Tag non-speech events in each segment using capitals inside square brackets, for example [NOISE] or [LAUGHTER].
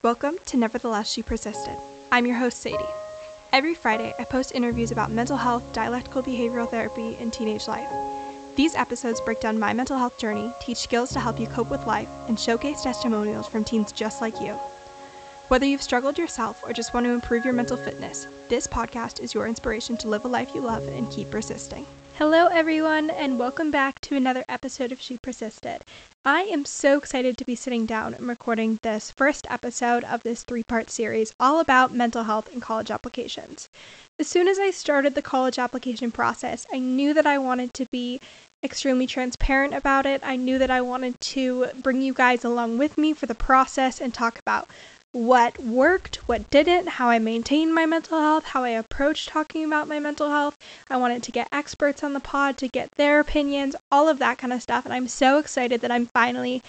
Welcome to Nevertheless She Persisted. I'm your host, Sadie. Every Friday, I post interviews about mental health, dialectical behavioral therapy, and teenage life. These episodes break down my mental health journey, teach skills to help you cope with life, and showcase testimonials from teens just like you. Whether you've struggled yourself or just want to improve your mental fitness, this podcast is your inspiration to live a life you love and keep persisting. Hello, everyone, and welcome back to another episode of She Persisted. I am so excited to be sitting down and recording this first episode of this three part series all about mental health and college applications. As soon as I started the college application process, I knew that I wanted to be extremely transparent about it. I knew that I wanted to bring you guys along with me for the process and talk about what worked, what didn't, how I maintained my mental health, how I approached talking about my mental health. I wanted to get experts on the pod to get their opinions, all of that kind of stuff. And I'm so excited that I'm finally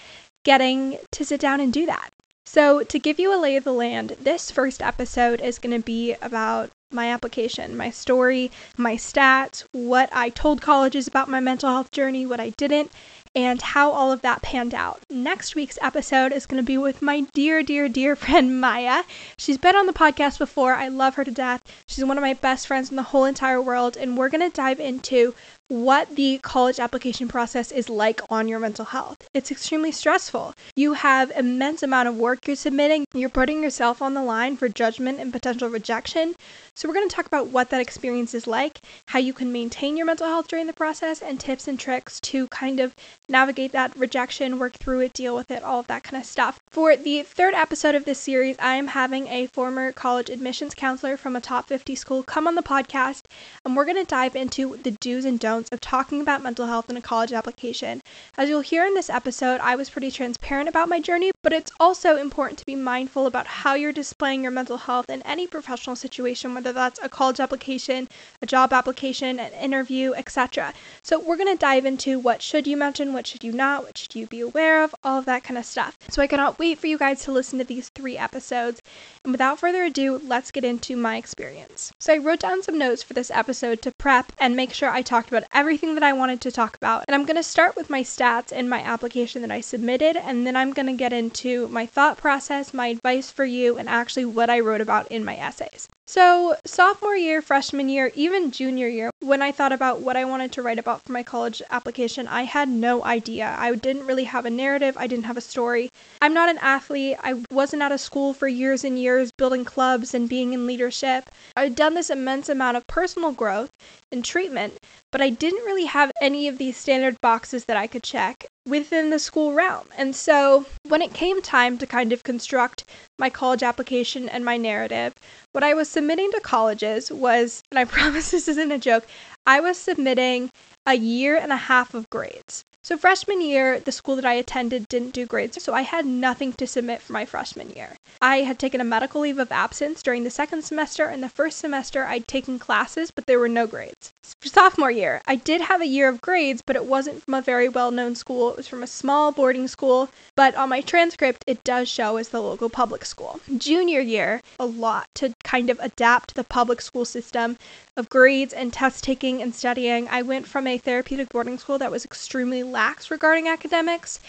getting to sit down and do that. So, to give you a lay of the land, this first episode is going to be about my application, my story, my stats, what I told colleges about my mental health journey, what I didn't, and how all of that panned out. Next week's episode is going to be with my dear, dear, dear friend Maya. She's been on the podcast before. I love her to death. She's one of my best friends in the whole entire world, and we're going to dive into what the college application process is like on your mental health. It's extremely stressful. You have immense amount of work you're submitting. You're putting yourself on the line for judgment and potential rejection. So we're going to talk about what that experience is like, how you can maintain your mental health during the process and tips and tricks to kind of navigate that rejection, work through it, deal with it, all of that kind of stuff. For the third episode of this series, I am having a former college admissions counselor from a top 50 school come on the podcast and we're going to dive into the do's and don'ts of talking about mental health in a college application. As you'll hear in this episode, I was pretty transparent about my journey, but it's also important to be mindful about how you're displaying your mental health in any professional situation, whether that's a college application, a job application, an interview, etc. So we're going to dive into what should you mention, what should you not, what should you be aware of, all of that kind of stuff. So I cannot wait for you guys to listen to these three episodes. And without further ado, let's get into my experience. So I wrote down some notes for this episode to prep and make sure I talked about everything that I wanted to talk about. And I'm going to start with my stats and my application that I submitted, and then I'm going to get into my thought process, my advice for you, and actually what I wrote about in my essays. So, sophomore year, freshman year, even junior year, when I thought about what I wanted to write about for my college application, I had no idea. I didn't really have a narrative, I didn't have a story. I'm not an athlete. I wasn't out of school for years and years building clubs and being in leadership. I'd done this immense amount of personal growth and treatment, but I didn't really have any of these standard boxes that I could check within the school realm. And so when it came time to kind of construct my college application and my narrative, what I was submitting to colleges was, and I [LAUGHS] promise this isn't a joke, I was submitting a year and a half of grades. So, freshman year, the school that I attended didn't do grades, so I had nothing to submit for my freshman year. I had taken a medical leave of absence during the second semester, and the first semester I'd taken classes, but there were no grades. For sophomore year, I did have a year of grades, but it wasn't from a very well known school. It was from a small boarding school, but on my transcript, it does show as the local public school. Junior year, a lot to kind of adapt the public school system of grades and test taking and studying. I went from a therapeutic boarding school that was extremely lax regarding academics.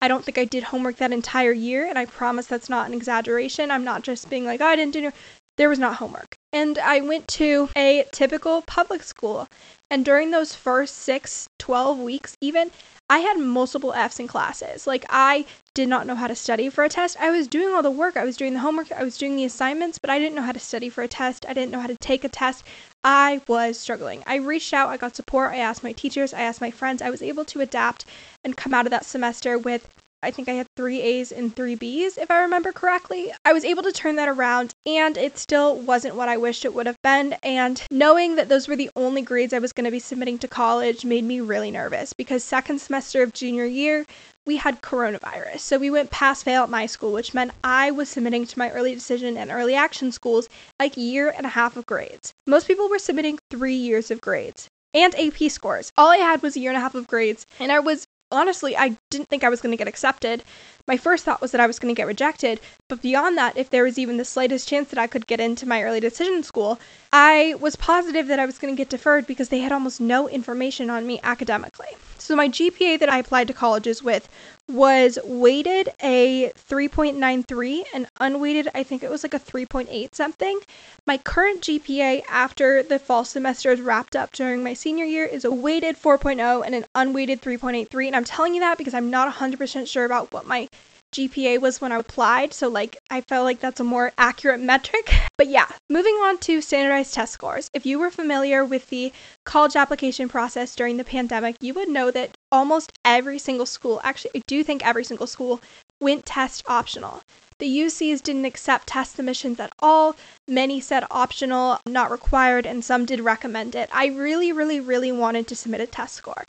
I don't think I did homework that entire year, and I promise that's not an exaggeration. I'm not just being like, oh, I didn't do. There was not homework. And I went to a typical public school. And during those first six, 12 weeks, even, I had multiple F's in classes. Like, I did not know how to study for a test. I was doing all the work, I was doing the homework, I was doing the assignments, but I didn't know how to study for a test. I didn't know how to take a test. I was struggling. I reached out, I got support, I asked my teachers, I asked my friends. I was able to adapt and come out of that semester with I think I had three A's and three B's, if I remember correctly. I was able to turn that around, and it still wasn't what I wished it would have been. And knowing that those were the only grades I was going to be submitting to college made me really nervous because second semester of junior year, we had coronavirus. So we went pass fail at my school, which meant I was submitting to my early decision and early action schools like year and a half of grades. Most people were submitting three years of grades and AP scores. All I had was a year and a half of grades, and I was honestly, I didn't think I was going to get accepted. My first thought was that I was going to get rejected. But beyond that, if there was even the slightest chance that I could get into my early decision school, I was positive that I was going to get deferred because they had almost no information on me academically. So my GPA that I applied to colleges with was weighted a 3.93 and unweighted, I think it was like a 3.8 something. My current GPA after the fall semester is wrapped up during my senior year is a weighted 4.0 and an unweighted 3.83. And I'm telling you that because I'm not 100% sure about what my GPA was when I applied, so like I felt like that's a more accurate metric. But yeah, moving on to standardized test scores. If you were familiar with the college application process during the pandemic, you would know that almost every single school, actually I do think every single school went test optional. The UCs didn't accept test submissions at all. Many said optional, not required, and some did recommend it. I really, really, really wanted to submit a test score.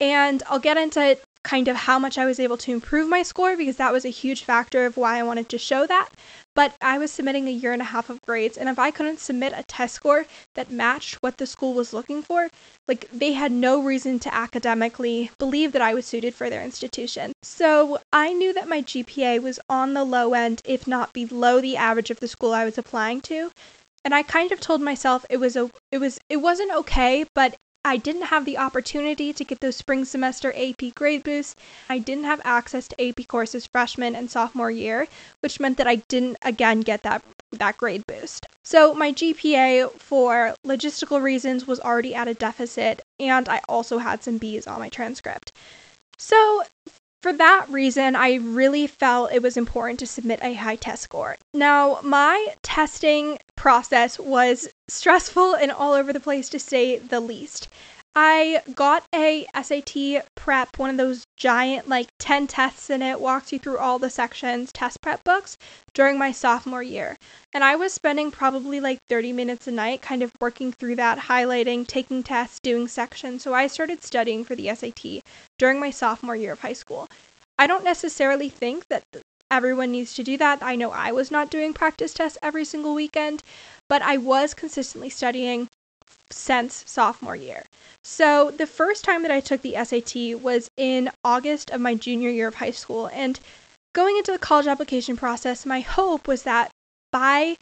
And I'll get into kind of how much I was able to improve my score because that was a huge factor of why I wanted to show that. But I was submitting a year and a half of grades, and if I couldn't submit a test score that matched what the school was looking for, like they had no reason to academically believe that I was suited for their institution. So I knew that my GPA was on the low end, if not below the average of the school I was applying to. And I kind of told myself it was a it was it wasn't okay, but I didn't have the opportunity to get those spring semester AP grade boosts. I didn't have access to AP courses freshman and sophomore year, which meant that I didn't again get that that grade boost. So my GPA for logistical reasons was already at a deficit and I also had some Bs on my transcript. So for that reason, I really felt it was important to submit a high test score. Now, my testing process was stressful and all over the place to say the least. I got a SAT prep, one of those giant, like 10 tests in it, walks you through all the sections, test prep books during my sophomore year. And I was spending probably like 30 minutes a night kind of working through that, highlighting, taking tests, doing sections. So I started studying for the SAT during my sophomore year of high school. I don't necessarily think that everyone needs to do that. I know I was not doing practice tests every single weekend, but I was consistently studying since sophomore year. So the first time that I took the SAT was in August of my junior year of high school. And going into the college application process, my hope was that by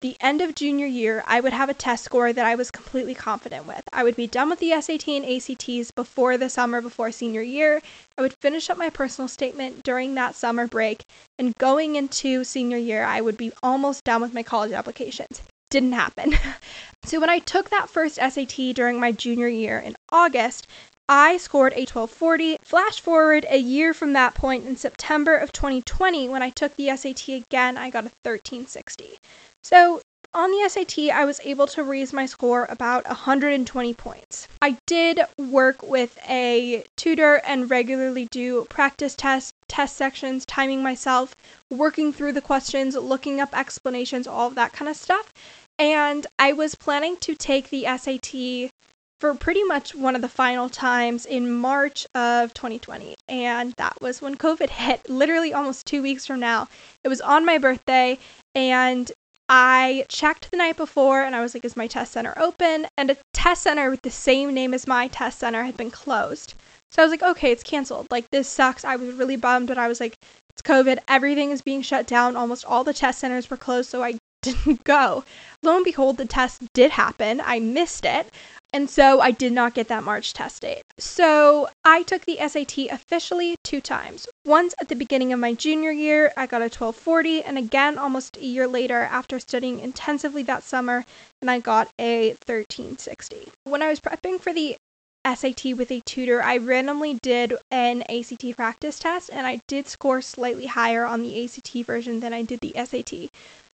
the end of junior year, I would have a test score that I was completely confident with. I would be done with the SAT and ACTs before the summer, before senior year. I would finish up my personal statement during that summer break, and going into senior year, I would be almost done with my college applications didn't happen. [LAUGHS] so when I took that first SAT during my junior year in August, I scored a 1240. Flash forward a year from that point in September of 2020 when I took the SAT again, I got a 1360. So on the SAT, I was able to raise my score about 120 points. I did work with a tutor and regularly do practice tests, test sections, timing myself, working through the questions, looking up explanations, all of that kind of stuff. And I was planning to take the SAT for pretty much one of the final times in March of 2020. And that was when COVID [LAUGHS] hit, literally almost two weeks from now. It was on my birthday, and I checked the night before and I was like, is my test center open? And a test center with the same name as my test center had been closed. So I was like, okay, it's canceled. Like, this sucks. I was really bummed, but I was like, it's COVID. Everything is being shut down. Almost all the test centers were closed, so I didn't [LAUGHS] go. Lo and behold, the test did happen. I missed it. And so I did not get that March test date. So I took the SAT officially two times. Once at the beginning of my junior year, I got a 1240, and again almost a year later after studying intensively that summer, and I got a 1360. When I was prepping for the SAT with a tutor, I randomly did an ACT practice test and I did score slightly higher on the ACT version than I did the SAT.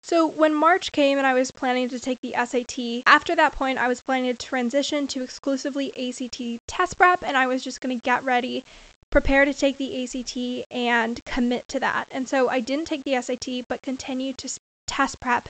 So when March came and I was planning to take the SAT, after that point I was planning to transition to exclusively ACT test prep and I was just going to get ready, prepare to take the ACT and commit to that. And so I didn't take the SAT but continued to test prep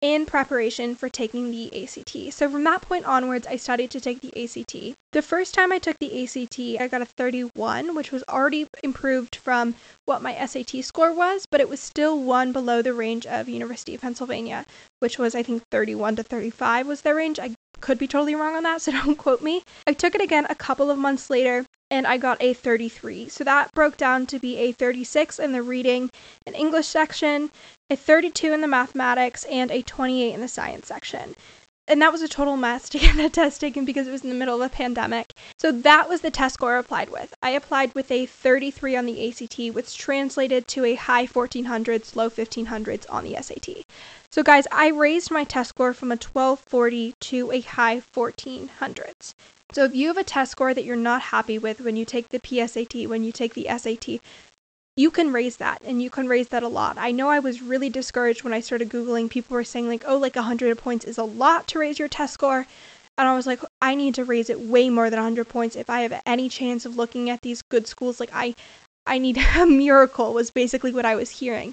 in preparation for taking the ACT. So from that point onwards, I studied to take the ACT. The first time I took the ACT, I got a 31, which was already improved from what my SAT score was, but it was still one below the range of University of Pennsylvania, which was I think 31 to 35 was their range. I could be totally wrong on that, so [LAUGHS] don't quote me. I took it again a couple of months later and I got a 33. So that broke down to be a 36 in the reading and English section, a 32 in the mathematics, and a 28 in the science section and that was a total mess to [LAUGHS] get that test taken because it was in the middle of a pandemic. So that was the test score I applied with. I applied with a 33 on the ACT, which translated to a high 1400s, low 1500s on the SAT. So guys, I raised my test score from a 1240 to a high 1400s. So if you have a test score that you're not happy with when you take the PSAT, when you take the SAT, you can raise that and you can raise that a lot. I know I was really discouraged when I started Googling. People were saying, like, oh, like 100 points is a lot to raise your test score. And I was like, I need to raise it way more than 100 points if I have any chance of looking at these good schools. Like, I, I need [LAUGHS] a miracle, was basically what I was hearing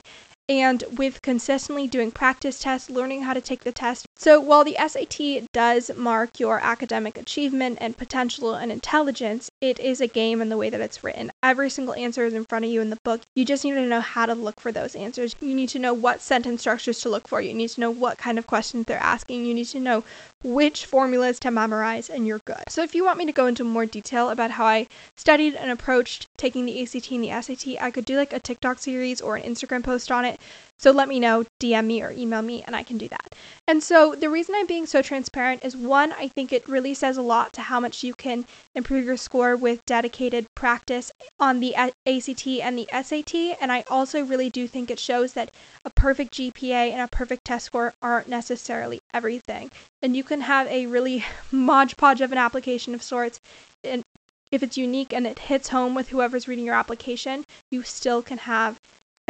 and with consistently doing practice tests, learning how to take the test. So, while the SAT does mark your academic achievement and potential and intelligence, it is a game in the way that it's written. Every single answer is in front of you in the book. You just need to know how to look for those answers. You need to know what sentence structures to look for. You need to know what kind of questions they're asking. You need to know which formulas to memorize, and you're good. So, if you want me to go into more detail about how I studied and approached taking the ACT and the SAT, I could do like a TikTok series or an Instagram post on it. So let me know, DM me or email me, and I can do that. And so the reason I'm being so transparent is one, I think it really says a lot to how much you can improve your score with dedicated practice on the ACT and the SAT. And I also really do think it shows that a perfect GPA and a perfect test score aren't necessarily everything. And you can have a really [LAUGHS] modge podge of an application of sorts. And if it's unique and it hits home with whoever's reading your application, you still can have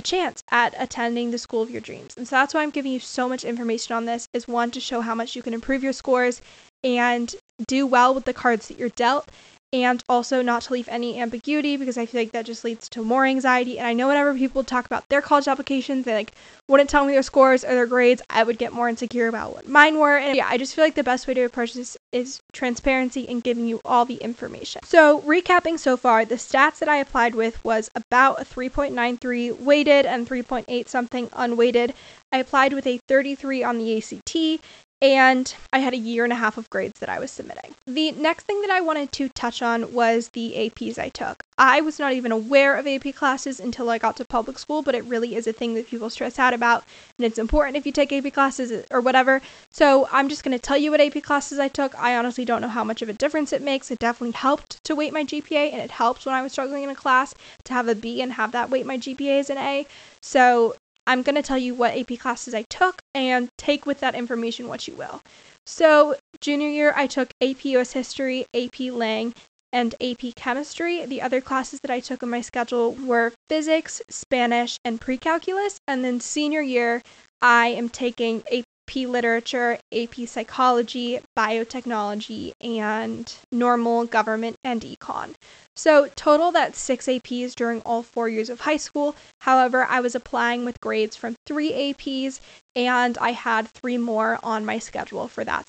chance at attending the school of your dreams. And so that's why I'm giving you so much information on this is one to show how much you can improve your scores and do well with the cards that you're dealt and also not to leave any ambiguity because I feel like that just leads to more anxiety. And I know whenever people talk about their college applications, they like wouldn't tell me their scores or their grades. I would get more insecure about what mine were. And yeah, I just feel like the best way to approach this is transparency and giving you all the information. So, recapping so far, the stats that I applied with was about a 3.93 weighted and 3.8 something unweighted. I applied with a 33 on the ACT and I had a year and a half of grades that I was submitting. The next thing that I wanted to touch on was the APs I took. I was not even aware of AP classes until I got to public school, but it really is a thing that people stress out about, and it's important if you take AP classes or whatever. So I'm just going to tell you what AP classes I took. I honestly don't know how much of a difference it makes. It definitely helped to weight my GPA, and it helped when I was struggling in a class to have a B and have that weight my GPA as an A. So I'm going to tell you what AP classes I took and take with that information what you will. So, junior year, I took AP US History, AP Lang, and AP Chemistry. The other classes that I took on my schedule were Physics, Spanish, and Pre Calculus. And then senior year, I am taking AP Literature, AP Psychology, Biotechnology, and Normal Government and Econ. So, total that's six APs during all four years of high school. However, I was applying with grades from three APs, and I had three more on my schedule for that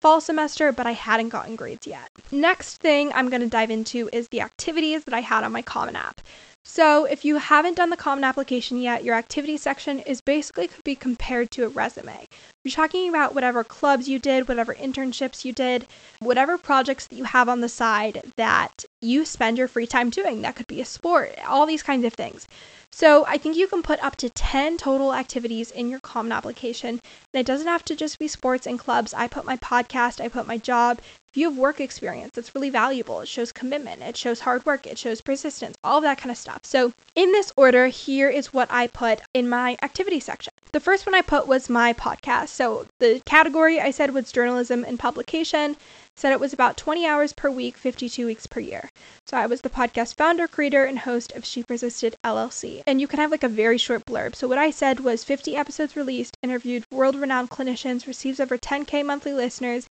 fall semester, but I hadn't gotten grades yet. Next thing I'm going to dive into is the activities that I had on my Common App. So, if you haven't done the Common Application yet, your activity section is basically could be compared to a resume. You're talking about whatever clubs you did, whatever internships you did, whatever projects that you have on the side that you spend your free time doing. That could be a sport, all these kinds of things. So I think you can put up to 10 total activities in your Common application. And it doesn't have to just be sports and clubs. I put my podcast, I put my job. If you have work experience, it's really valuable. It shows commitment, it shows hard work, it shows persistence, all of that kind of stuff. So in this order, here is what I put in my activity section. The first one I put was my podcast. So the category I said was journalism and publication said it was about 20 hours per week, 52 weeks per year. So I was the podcast founder, creator, and host of She Persisted LLC. And you can have like a very short blurb. So what I said was 50 episodes released, interviewed world renowned clinicians, receives over 10K monthly listeners,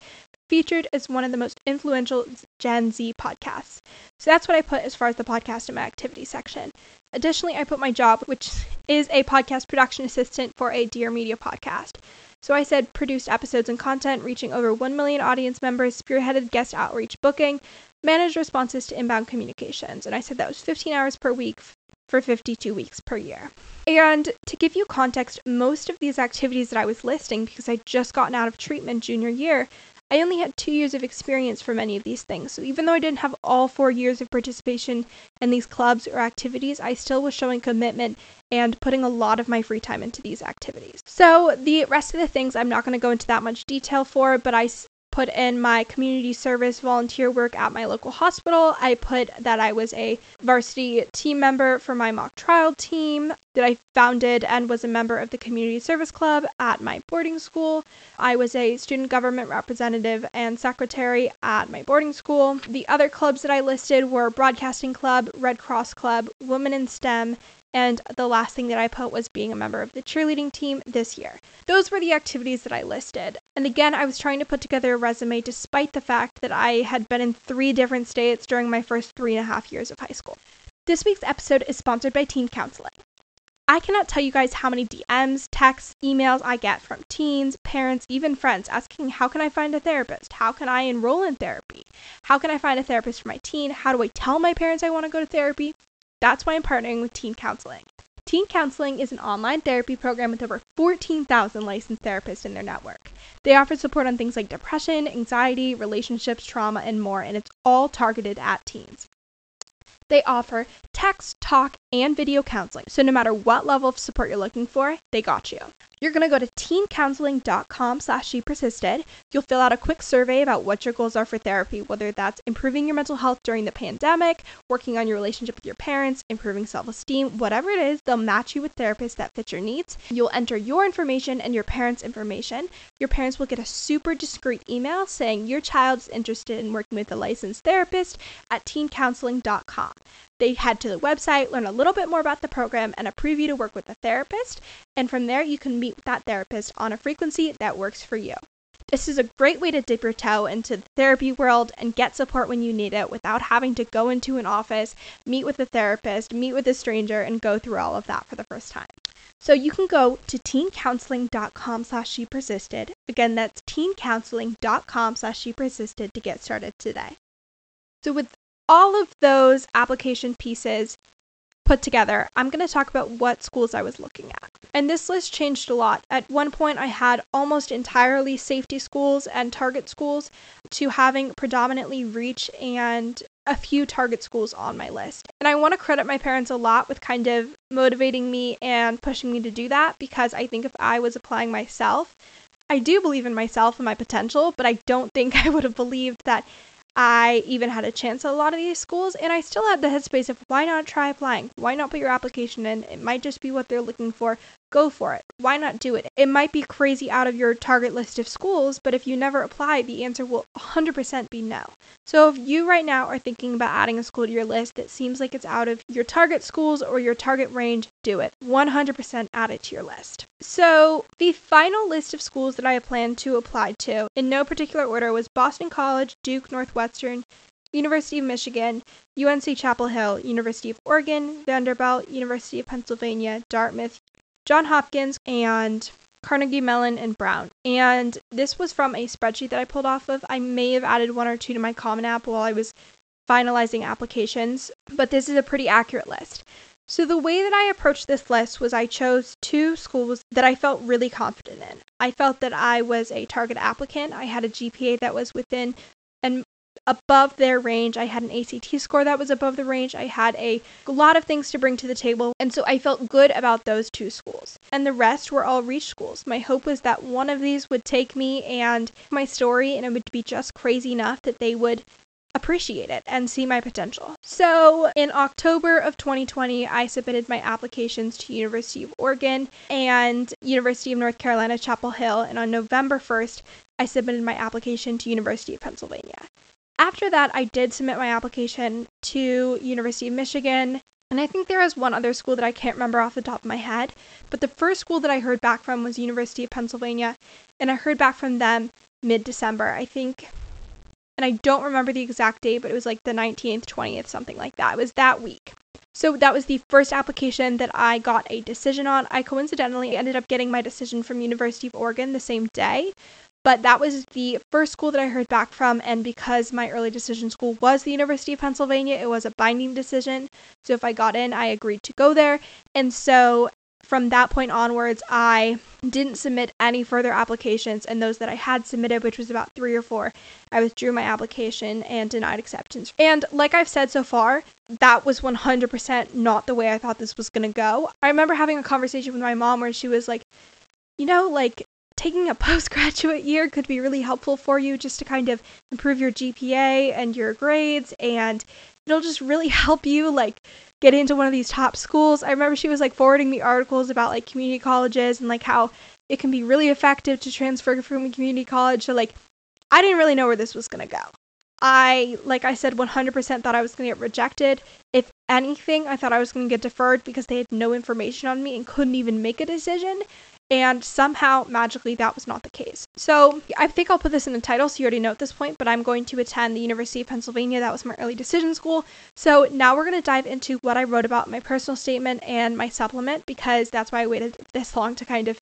featured as one of the most influential Gen Z podcasts. So that's what I put as far as the podcast in my activity section. Additionally, I put my job, which is a podcast production assistant for a Dear Media podcast. So I said produced episodes and content reaching over 1 million audience members, spearheaded guest outreach booking, managed responses to inbound communications. And I said that was 15 hours per week for 52 weeks per year. And to give you context, most of these activities that I was listing, because I'd just gotten out of treatment junior year, I only had two years of experience for many of these things. So even though I didn't have all four years of participation in these clubs or activities, I still was showing commitment and putting a lot of my free time into these activities. So the rest of the things I'm not going to go into that much detail for, but I put in my community service volunteer work at my local hospital. I put that I was a varsity team member for my mock trial team, that I founded and was a member of the community service club at my boarding school. I was a student government representative and secretary at my boarding school. The other clubs that I listed were Broadcasting Club, Red Cross Club, Women in STEM, and the last thing that I put was being a member of the cheerleading team this year. Those were the activities that I listed. And again, I was trying to put together a resume despite the fact that I had been in three different states during my first three and a half years of high school. This week's episode is sponsored by Teen Counseling. I cannot tell you guys how many DMs, texts, emails I get from teens, parents, even friends asking how can I find a therapist? How can I enroll in therapy? How can I find a therapist for my teen? How do I tell my parents I want to go to therapy? That's why I'm partnering with Teen Counseling. Teen Counseling is an online therapy program with over 14,000 licensed therapists in their network. They offer support on things like depression, anxiety, relationships, trauma, and more, and it's all targeted at teens. They offer text, talk, and video counseling. So no matter what level of support you're looking for, they got you. You're going to go to teencounseling.com slash she persisted. You'll fill out a quick survey about what your goals are for therapy, whether that's improving your mental health during the pandemic, working on your relationship with your parents, improving self-esteem, whatever it is, they'll match you with therapists that fit your needs. You'll enter your information and your parents' information. Your parents will get a super discreet email saying your child is interested in working with a licensed therapist at teencounseling.com. They head to the website, learn a little bit more about the program, and a preview to work with a therapist. And from there, you can meet that therapist on a frequency that works for you. This is a great way to dip your toe into the therapy world and get support when you need it without having to go into an office, meet with a therapist, meet with a stranger, and go through all of that for the first time. So you can go to teencounseling.com slash she persisted. Again, that's teencounseling.com slash she persisted to get started today. So with all of those application pieces put together, I'm going to talk about what schools I was looking at. And this list changed a lot. At one point, I had almost entirely safety schools and target schools to having predominantly reach and a few target schools on my list. And I want to credit my parents a lot with kind of motivating me and pushing me to do that because I think if I was applying myself, I do believe in myself and my potential, but I don't think [LAUGHS] I would have believed that I even had a chance at a lot of these schools, and I still had the headspace of why not try applying? Why not put your application in? It might just be what they're looking for. Go for it. Why not do it? It might be crazy out of your target list of schools, but if you never apply, the answer will 100% be no. So if you right now are thinking about adding a school to your list that seems like it's out of your target schools or your target range, do it. 100% add it to your list. So the final list of schools that I planned to apply to, in no particular order, was Boston College, Duke, Northwestern, University of Michigan, UNC Chapel Hill, University of Oregon, Vanderbilt, University of Pennsylvania, Dartmouth, John Hopkins, and Carnegie Mellon and Brown. And this was from a spreadsheet that I pulled off of. I may have added one or two to my Common App while I was finalizing applications, but this is a pretty accurate list. So the way that I approached this list was I chose two schools that I felt really confident in. I felt that I was a target applicant. I had a GPA that was within and above their range. I had an ACT score that was above the range. I had a lot of things to bring to the table. And so I felt good about those two schools. And the rest were all reach schools. My hope was that one of these would take me and my story and it would be just crazy enough that they would appreciate it and see my potential. So, in October of 2020, I submitted my applications to University of Oregon and University of North Carolina Chapel Hill, and on November 1st, I submitted my application to University of Pennsylvania. After that, I did submit my application to University of Michigan, and I think there was one other school that I can't remember off the top of my head. But the first school that I heard back from was University of Pennsylvania, and I heard back from them mid December, I think. And I don't remember the exact date, but it was like the 19th, 20th, something like that. It was that week. So that was the first application that I got a decision on. I coincidentally ended up getting my decision from University of Oregon the same day. But that was the first school that I heard back from, and because my early decision school was the University of Pennsylvania, it was a binding decision. So if I got in, I agreed to go there. And so from that point onwards, I didn't submit any further applications, and those that I had submitted, which was about three or four, I withdrew my application and denied acceptance. And like I've said so far, that was 100% not the way I thought this was going to go. I remember having a conversation with my mom where she was like, you know, like taking a [LAUGHS] postgraduate year could be really helpful for you just to kind of improve your GPA and your grades and it'll just really [LAUGHS] help you like get into one of these top schools. I remember she was like forwarding me articles about like community colleges and like how it can be really effective to transfer from a community college. So like I didn't really know where this was going to go. I, like I said, 100% thought I was going to get rejected. If anything, I thought I was going to get deferred because they had no information on me and couldn't even make a decision. And somehow, magically, that was not the case. So I think I'll put this in the title so you already know at this point, but I'm going to attend the University of Pennsylvania. That was my early decision school. So now we're going to dive into what I wrote about my personal statement and my supplement because that's why I waited this long to kind of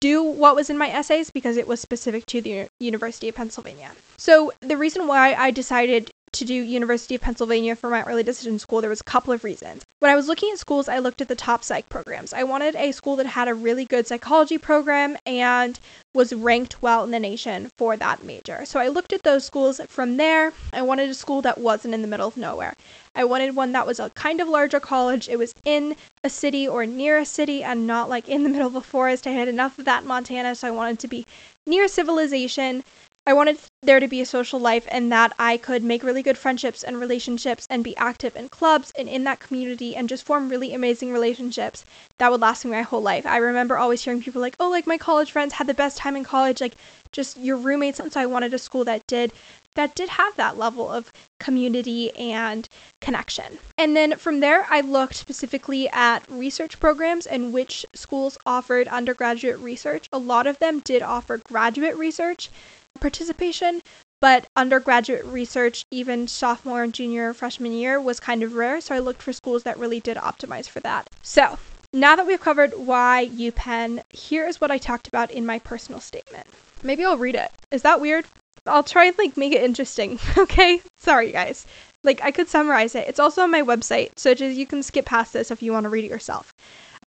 do what was in my essays because it was specific to the University of Pennsylvania. So the reason why I decided to do University of Pennsylvania for my early decision school, there was a couple of reasons. When I was looking at schools, I looked at the top psych programs. I wanted a school that had a really good psychology program and was ranked well in the nation for that major. So I looked at those schools from there. I wanted a school that wasn't in the middle of nowhere. I wanted one that was a kind of larger college. It was in a city or near a city and not like in the middle of a forest. I had enough of that in Montana, so I wanted to be near civilization I wanted there to be a social life and that I could make really good friendships and relationships and be active in clubs and in that community and just form really amazing relationships that would last me my whole life. I remember always hearing people like, oh, like my college friends had the best time in college, like just your roommates. And so I wanted a school that did that did have that level of community and connection. And then from there, I looked specifically at research programs and which schools offered undergraduate research. A lot of them did offer graduate research participation, but undergraduate research, even sophomore and junior freshman year, was kind of rare. So I looked for schools that really did optimize for that. So now that we've covered why UPenn, here is what I talked about in my personal statement. Maybe I'll read it. Is that weird? I'll try and like make it interesting. [LAUGHS] okay? Sorry guys. Like I could summarize it. It's also on my website, so just you can skip past this if you want to read it yourself.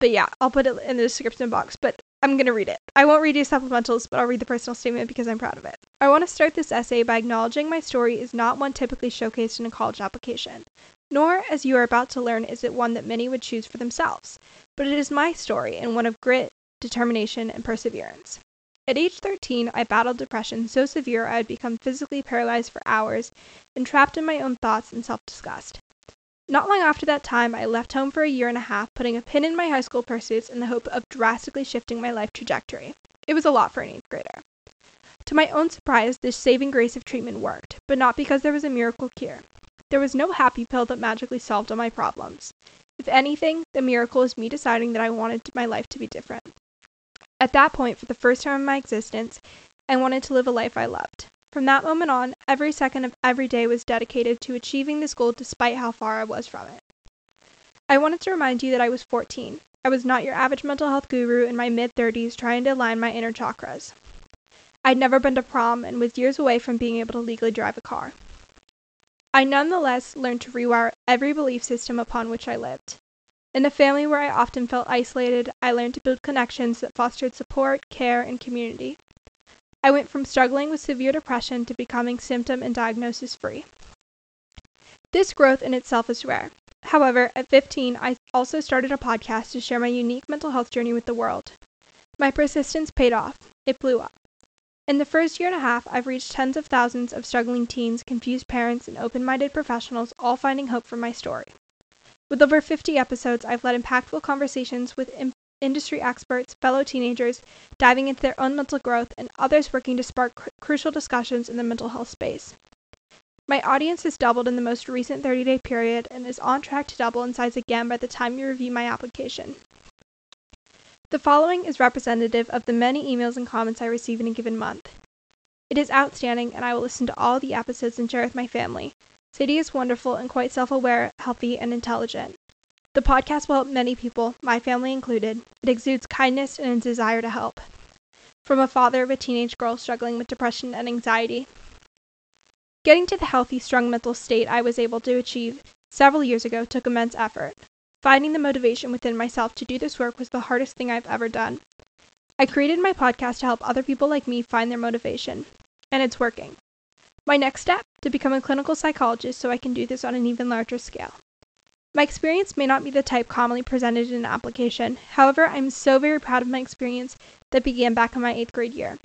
But yeah, I'll put it in the description box. But I'm going to read it. I won't read you supplementals, but I'll read the personal statement because I'm proud of it. I want to start this essay by acknowledging my story is not one typically showcased in a college application. Nor, as you are about to learn, is it one that many would choose for themselves. But it is my story and one of grit, determination, and perseverance. At age 13, I battled depression so severe I had become physically paralyzed for hours and trapped in my own thoughts and self disgust. Not long after that time, I left home for a year and a half, putting a pin in my high school pursuits in the hope of drastically shifting my life trajectory. It was a lot for an eighth grader. To my own surprise, this saving grace of treatment worked, but not because there was a miracle cure. There was no happy pill that magically solved all my problems. If anything, the miracle is me deciding that I wanted my life to be different. At that point, for the first time in my existence, I wanted to live a life I loved. From that moment on, every second of every day was dedicated to achieving this goal despite how far I was from it. I wanted to remind you that I was 14. I was not your average mental health guru in my mid 30s trying to align my inner chakras. I'd never been to prom and was years away from being able to legally drive a car. I nonetheless learned to rewire every belief system upon which I lived. In a family where I often felt isolated, I learned to build connections that fostered support, care, and community. I went from struggling with severe depression to becoming symptom and diagnosis free. This growth in itself is rare. However, at 15, I also started a podcast to share my unique mental health journey with the world. My persistence paid off. It blew up. In the first year and a half, I've reached tens of thousands of struggling teens, confused parents, and open minded professionals, all finding hope from my story. With over 50 episodes, I've led impactful conversations with industry experts, fellow teenagers diving into their own mental growth, and others working to spark cr- crucial discussions in the mental health space. My audience has doubled in the most recent 30 day period and is on track to double in size again by the time you review my application. The following is representative of the many emails and comments I receive in a given month. It is outstanding, and I will listen to all the episodes and share with my family. Sadie is wonderful and quite self aware, healthy, and intelligent. The podcast will help many people, my family included. It exudes kindness and a desire to help. From a father of a teenage girl struggling with depression and anxiety. Getting to the healthy, strong mental state I was able to achieve several years ago took immense effort. finding the motivation within myself to do this work was the hardest thing I've ever done. I created my podcast to help other people like me find their motivation, and it's working. My next step to become a clinical psychologist so I can do this on an even larger scale. My experience may not be the type commonly presented in an application. However, I'm so very proud of my experience that began back in my eighth grade year.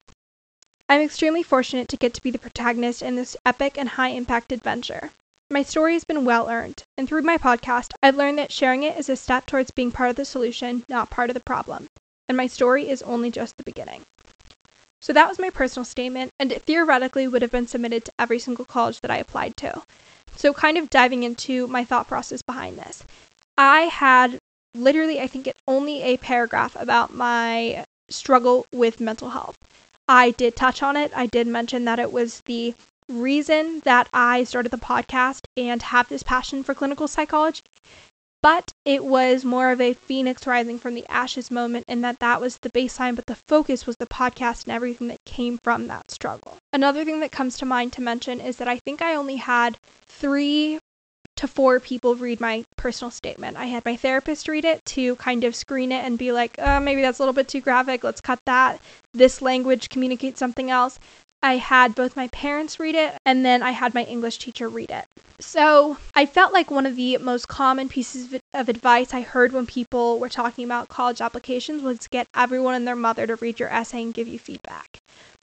I'm extremely fortunate to get to be the protagonist in this epic and high impact adventure. My story has been well earned, and through my podcast, I've learned that sharing it is a step towards being part of the solution, not part of the problem. And my story is only just the beginning. So that was my personal statement, and it theoretically would have been submitted to every single college that I applied to. So, kind of diving into my thought process behind this, I had literally, I think, it only a paragraph about my struggle with mental health. I did touch on it. I did mention that it was the reason that I started the podcast and have this passion for clinical psychology. But it was more of a phoenix rising from the ashes moment, and that that was the baseline, but the focus was the podcast and everything that came from that struggle. Another thing that comes to mind to mention is that I think I only had three to four people read my personal statement. I had my therapist read it to kind of screen it and be like, oh, maybe that's a little bit too graphic. Let's cut that. This language communicates something else. I had both my parents read it and then I had my English teacher read it. So I felt like one of the most common pieces of advice I heard when people were talking about college applications was get everyone and their mother to read your essay and give you feedback.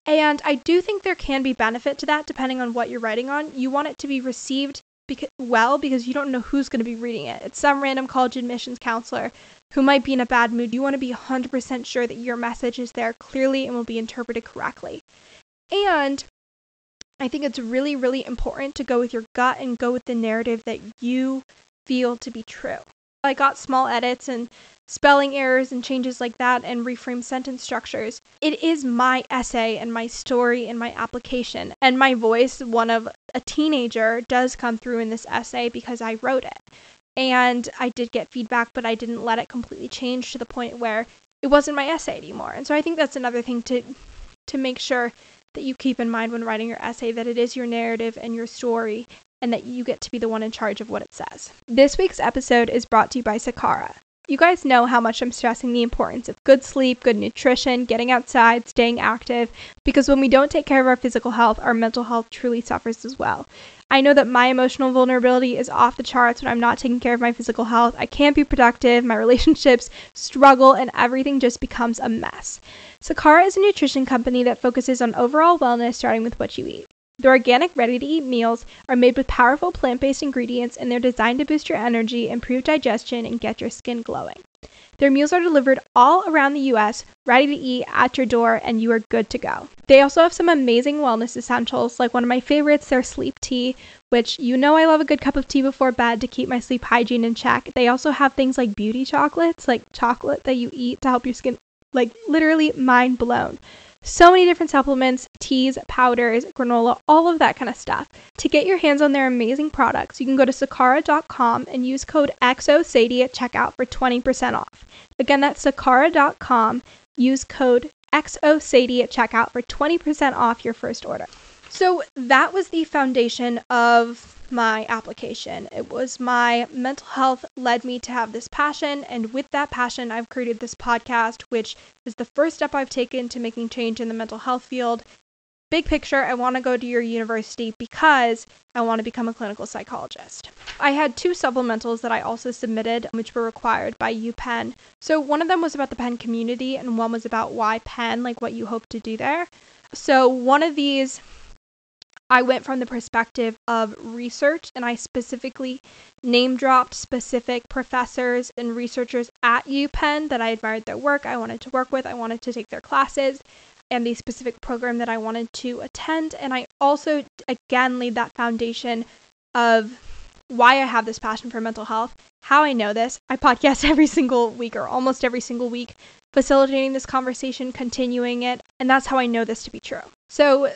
And I do think there can be benefit to that depending on what you're writing on. You want it to be received beca- well because you don't know who's going to be reading it. It's some random college admissions counselor who might be in a bad mood. You want to be 100% sure that your message is there clearly and will be interpreted correctly. And I think it's really, really important to go with your gut and go with the narrative that you feel to be true. I got small edits and spelling errors and changes like that and reframe sentence structures. It is my essay and my story and my application. And my voice, one of a teenager, does come through in this essay because I wrote it. And I did get feedback, but I didn't let it completely change to the point where it wasn't my essay anymore. And so I think that's another thing to to make sure that you keep in mind when writing your essay that it is your narrative and your story and that you get to be the one in charge of what it says. This week's episode is brought to you by Sakara. You guys know how much I'm stressing the importance of good sleep, good nutrition, getting outside, staying active, because when we don't take care of our physical health, our mental health truly suffers as well. I know that my emotional vulnerability is off the charts when I'm not taking care of my physical health. I can't be productive, my [LAUGHS] relationships struggle, and everything just becomes a mess. Sakara is a nutrition company that focuses on overall wellness, starting with what you eat. Their organic, ready to eat meals are made with powerful plant based ingredients and they're designed to boost your energy, improve digestion, and get your skin glowing. Their meals are delivered all around the US, ready to eat at your door, and you are good to go. They also have some amazing wellness essentials, like one of my favorites, their sleep tea, which you know I love a good cup of tea before bed to keep my sleep hygiene in check. They also have things like beauty chocolates, like chocolate that you eat to help your skin like literally mind blown. So many different supplements, teas, powders, granola, all of that kind of stuff. To get your hands on their amazing products, you can go to sakara.com and use code XOSADIE at checkout for 20% off. Again, that's sakara.com. Use code XOSADIE at checkout for 20% off your first order. So that was the foundation of my application. It was my mental health led me to have this passion, and with that passion, I've created this podcast, which is the first step I've taken to making change in the mental health field. Big picture, I want to go to your university because I want to become a clinical psychologist. I had two supplementals that I also submitted, which were required by UPenn. So one of them was about the Penn community, and one was about why Penn, like what you hope to do there. So one of these I went from the perspective of research and I specifically name dropped specific professors and researchers at UPenn that I admired their work, I wanted to work with, I wanted to take their classes, and the specific program that I wanted to attend. And I also, again, laid that foundation of why I have this passion for mental health, how I know this. I podcast [LAUGHS] every single week or almost every single week, facilitating this conversation, continuing it, and that's how I know this to be true. So,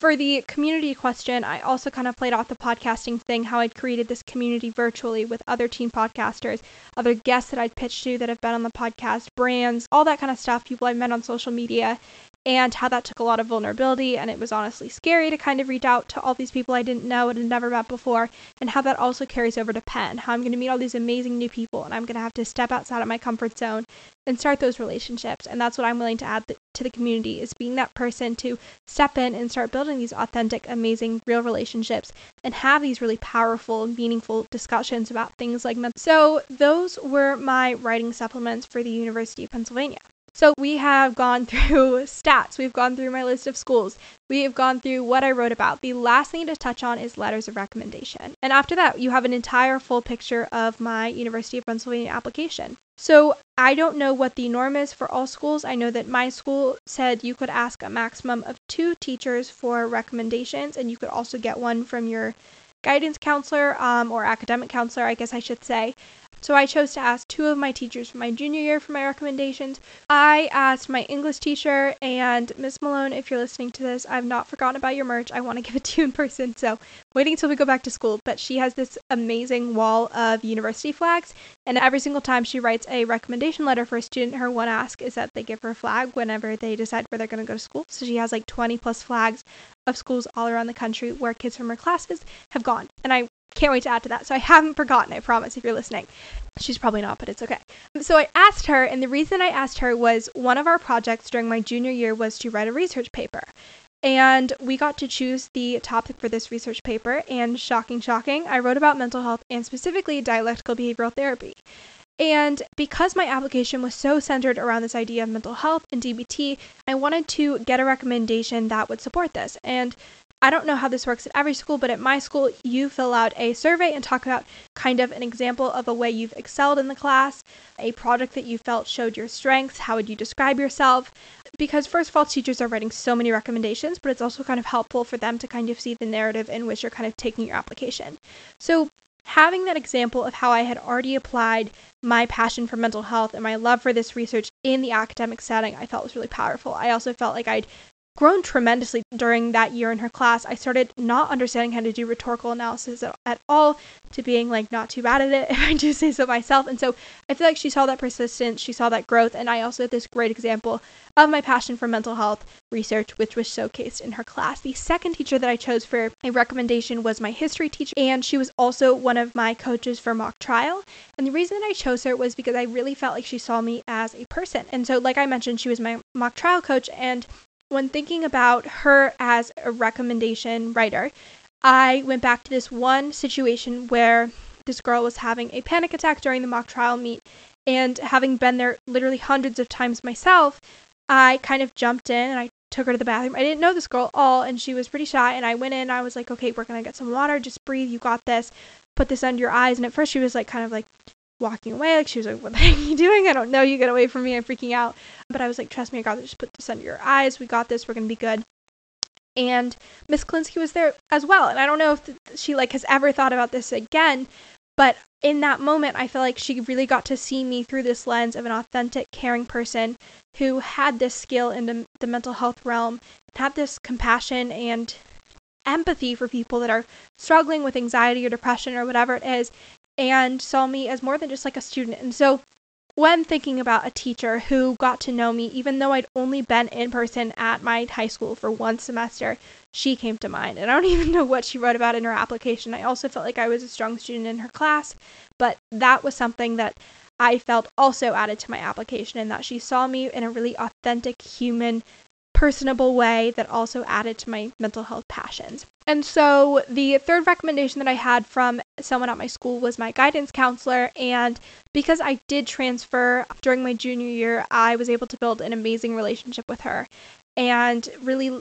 for the community question, I also kind of played off the podcasting thing, how I'd created this community virtually with other teen podcasters, other guests that I'd pitched to that have been on the podcast, brands, all that kind of stuff, people I've met on social media. And how that took a lot of vulnerability and it was honestly scary to kind of reach out to all these people I didn't know and had never met before and how that also carries over to Penn. How I'm going to meet all these amazing new people and I'm going to have to step outside of my comfort zone and start those relationships. And that's what I'm willing to add th- to the community is being that person to step in and start building these authentic, amazing, real relationships and have these really powerful, meaningful discussions about things like. So those were my writing supplements for the University of Pennsylvania. So we have gone [LAUGHS] through stats, we've gone through my list of schools, we have gone through what I wrote about. The last thing to touch on is letters of recommendation. And after that, you have an entire full picture of my University of Pennsylvania application. So I don't know what the norm is for all schools. I know that my school said you could ask a maximum of two teachers for recommendations, and you could also get one from your guidance counselor um, or academic counselor, I guess I should say. So I chose to ask two of my teachers from my junior year for my recommendations. I asked my English teacher and Miss Malone, if you're listening to this, I've not forgotten about your merch. I want to [LAUGHS] give it to you in person. So waiting until we go back to school. But she has this amazing wall of university flags. And every single time she writes a recommendation letter for a student, her one ask is that they give her a flag whenever they decide where they're going to go to school. So she has like 20 plus flags of schools all around the country where kids from her classes have gone. And I can't wait to add to that. So I haven't forgotten, I promise, if you're listening. She's probably not, but it's okay. So I asked her, and the reason I asked her was one of our projects during my junior year was to write a research paper. And we got to choose the topic for this research paper, and shocking, shocking, I wrote about mental health and specifically dialectical behavioral therapy. And because my application was so centered around this idea of mental health and DBT, I wanted to get a recommendation that would support this. And I don't know how this works at every school, but at my school, you fill out a survey and talk about kind of an example of a way you've excelled in the class, a project that you felt showed your strengths, how would you describe yourself? Because first of all, teachers are writing so many recommendations, but it's also kind of helpful for them to kind of see the narrative in which you're kind of taking your application. So having that example of how I had already applied my passion for mental health and my love for this research in the academic setting, I felt was really powerful. I also felt like I'd grown tremendously during that year in her class. I started not understanding how to do rhetorical analysis at, all to being like not too bad at it, [LAUGHS] if I do say so myself. And so I feel like she saw that persistence, she saw that growth, and I also had this great example of my passion for mental health research, which was showcased in her class. The second teacher that I chose for a recommendation was my history teacher, and she was also one of my coaches for mock trial. And the reason that I chose her was because I really felt like she saw me as a person. And so, like I mentioned, she was my mock trial coach, and when thinking about her as a recommendation writer, I went back to this one situation where this girl was having a panic attack during the mock trial meet. And having been there literally hundreds of times myself, I kind of jumped in and I took her to the bathroom. I didn't know this girl at all, and she was pretty shy. And I went in, I was like, okay, we're going to get some water. Just breathe. You got this. Put this under your eyes. And at first, she was like, kind of like, walking away. Like she was like, "What the [LAUGHS] heck are you doing? I don't know. You get away from me. I'm freaking out." But I was like, "Trust me, I got this. Just put this under your eyes. We got this. We're gonna be good." And Miss Klinsky was there as well. And I don't know if th- she like has ever thought about this again, but in that moment, I feel like she really got to see me through this lens of an authentic, caring person who had this skill in the, the mental health realm, had this compassion and empathy for people that are struggling with anxiety or depression or whatever it is, and saw me as more than just like a student. And so when thinking about a teacher who got to know me, even though I'd only been in person at my high school for one semester, she came to mind. And I don't [LAUGHS] even know what she wrote about in her application. I also felt like I was a strong student in her class, but that was something that I felt also added to my application, and that she saw me in a really authentic human personable way that also added to my mental health passions. And so the third recommendation that I had from someone at my school was my guidance counselor. And because I did transfer during my junior year, I was able to build an amazing relationship with her and really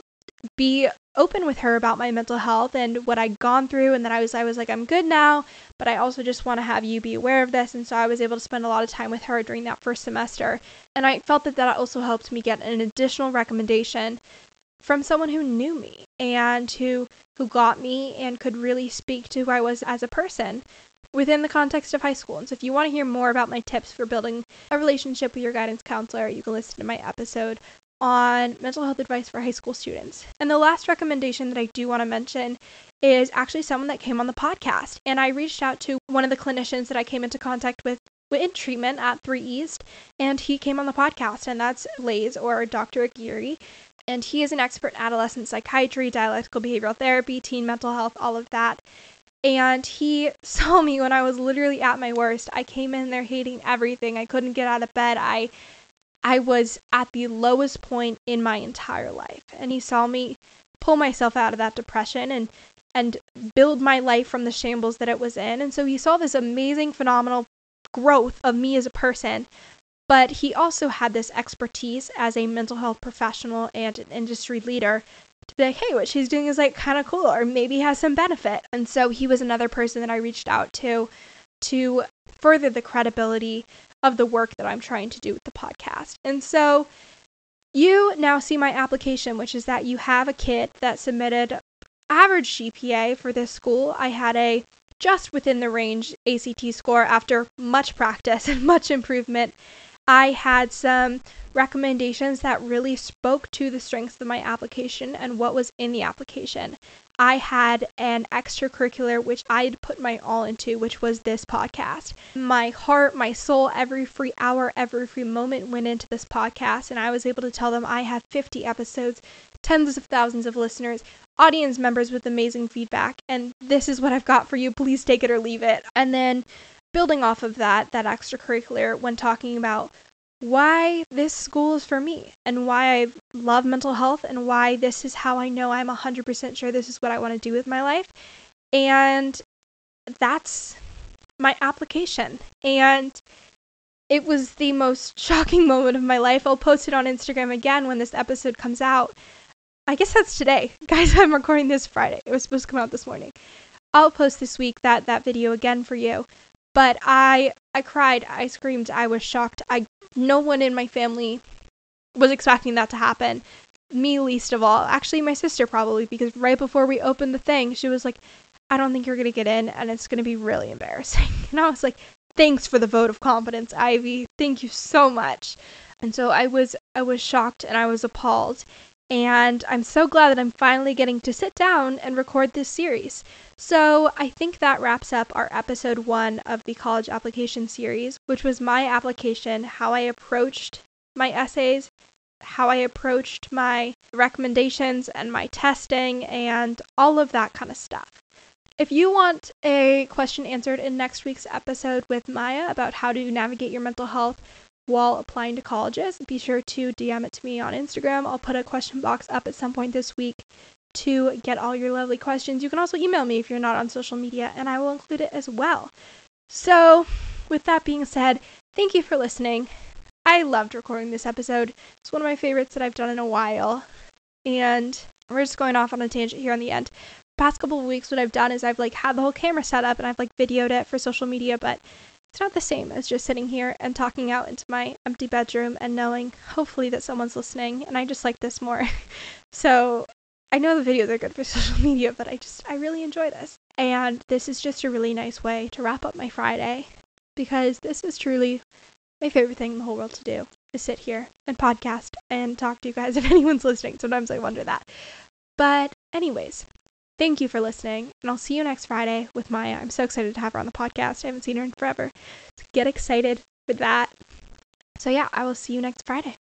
be open with her about my mental health and what I'd gone through and that I was I was like I'm good now, but I also just want to have you be aware of this and so I was able to spend a lot of time with her during that first semester. And I felt that that also helped me get an additional recommendation from someone who knew me and who who got me and could really speak to who I was as a person within the context of high school. And so if you want to hear more about my tips for building a relationship with your guidance counselor, you can listen to my episode on mental health advice for high school students. And the last recommendation that I do want to mention is actually someone that came on the podcast. And I reached out to one of the clinicians that I came into contact with in treatment at 3 East, and he came on the podcast, and that's Blaise or Dr. Aguirre. and he is an expert in adolescent psychiatry, dialectical behavioral therapy, teen mental health, all of that. And he [LAUGHS] saw me when I was literally at my worst. I came in there hating everything. I couldn't get out of bed. I I was at the lowest point in my entire life. And he saw me pull myself out of that depression and and build my life from the shambles that it was in. And so he saw this amazing phenomenal growth of me as a person. But he also had this expertise as a mental health professional and an industry leader to be like, hey, what she's doing is like kind of cool or maybe has some benefit. And so he was another person that I reached out to to further the credibility of the work that I'm trying to do with the podcast. And so you now see my application, which is that you have a kid that submitted average GPA for this school. I had a just within the range ACT score after much practice [LAUGHS] and much improvement. I had some recommendations that really spoke to the strengths of my application and what was in the application. I had an extracurricular which I'd put my all into, which was this podcast. My heart, my soul, every free hour, every free moment went into this podcast, and I was able to tell them I have 50 episodes, tens of thousands of listeners, audience members with amazing feedback, and this is what I've got for you. Please take it or leave it. And then building off of that, that extracurricular, when talking about why this school is for me and why I love mental health and why this is how I know I'm 100% sure this is what I want to do with my life. And that's my application. And it was the most [LAUGHS] shocking moment of my life. I'll post it on Instagram again when this episode comes out. I guess that's today. [LAUGHS] Guys, I'm recording this Friday. It was supposed to come out this morning. I'll post this week that that video again for you. But I I cried, I screamed, I was shocked. I no one in my family was expecting that to happen. Me least of all. Actually, my sister probably because right before we opened the thing, she was like, "I don't think you're going to get in and it's going to be really embarrassing." [LAUGHS] And I was like, "Thanks for the vote of confidence, Ivy. Thank you so much." And so I was I was shocked and I was appalled. And I'm so glad that I'm finally getting to sit down and record this series. So I think that wraps up our episode one of the college application series, which was my application, how I approached my essays, how I approached my recommendations and my testing, and all of that kind of stuff. If you want a question answered in next week's episode with Maya about how to navigate your mental health while applying to colleges, be sure to DM it to me on Instagram. I'll put a question box up at some point this week to get all your lovely questions. You can also email me if you're not on social media, and I will include it as well. So, with that being said, thank you for listening. I loved recording this episode. It's one of my favorites that I've done in a while. And we're just going off on a tangent here on the end. Past couple of weeks, what I've done is I've like had the whole camera set up and I've like videoed it for social media, but it's not the same as just sitting here and talking out into my empty bedroom and knowing hopefully that someone's listening. And I just like this more. [LAUGHS] so I know the videos are good for [LAUGHS] social media, but I just, I really enjoy this. And this is just a really nice way to wrap up my Friday because this is truly my favorite thing in the whole world to do is sit here and podcast and talk to you guys [LAUGHS] if anyone's listening. Sometimes I wonder that. But, anyways, thank you for listening, and I'll see you next Friday with Maya. I'm so excited to have her on the podcast. I haven't seen her in forever. So get excited for that. So, yeah, I will see you next Friday.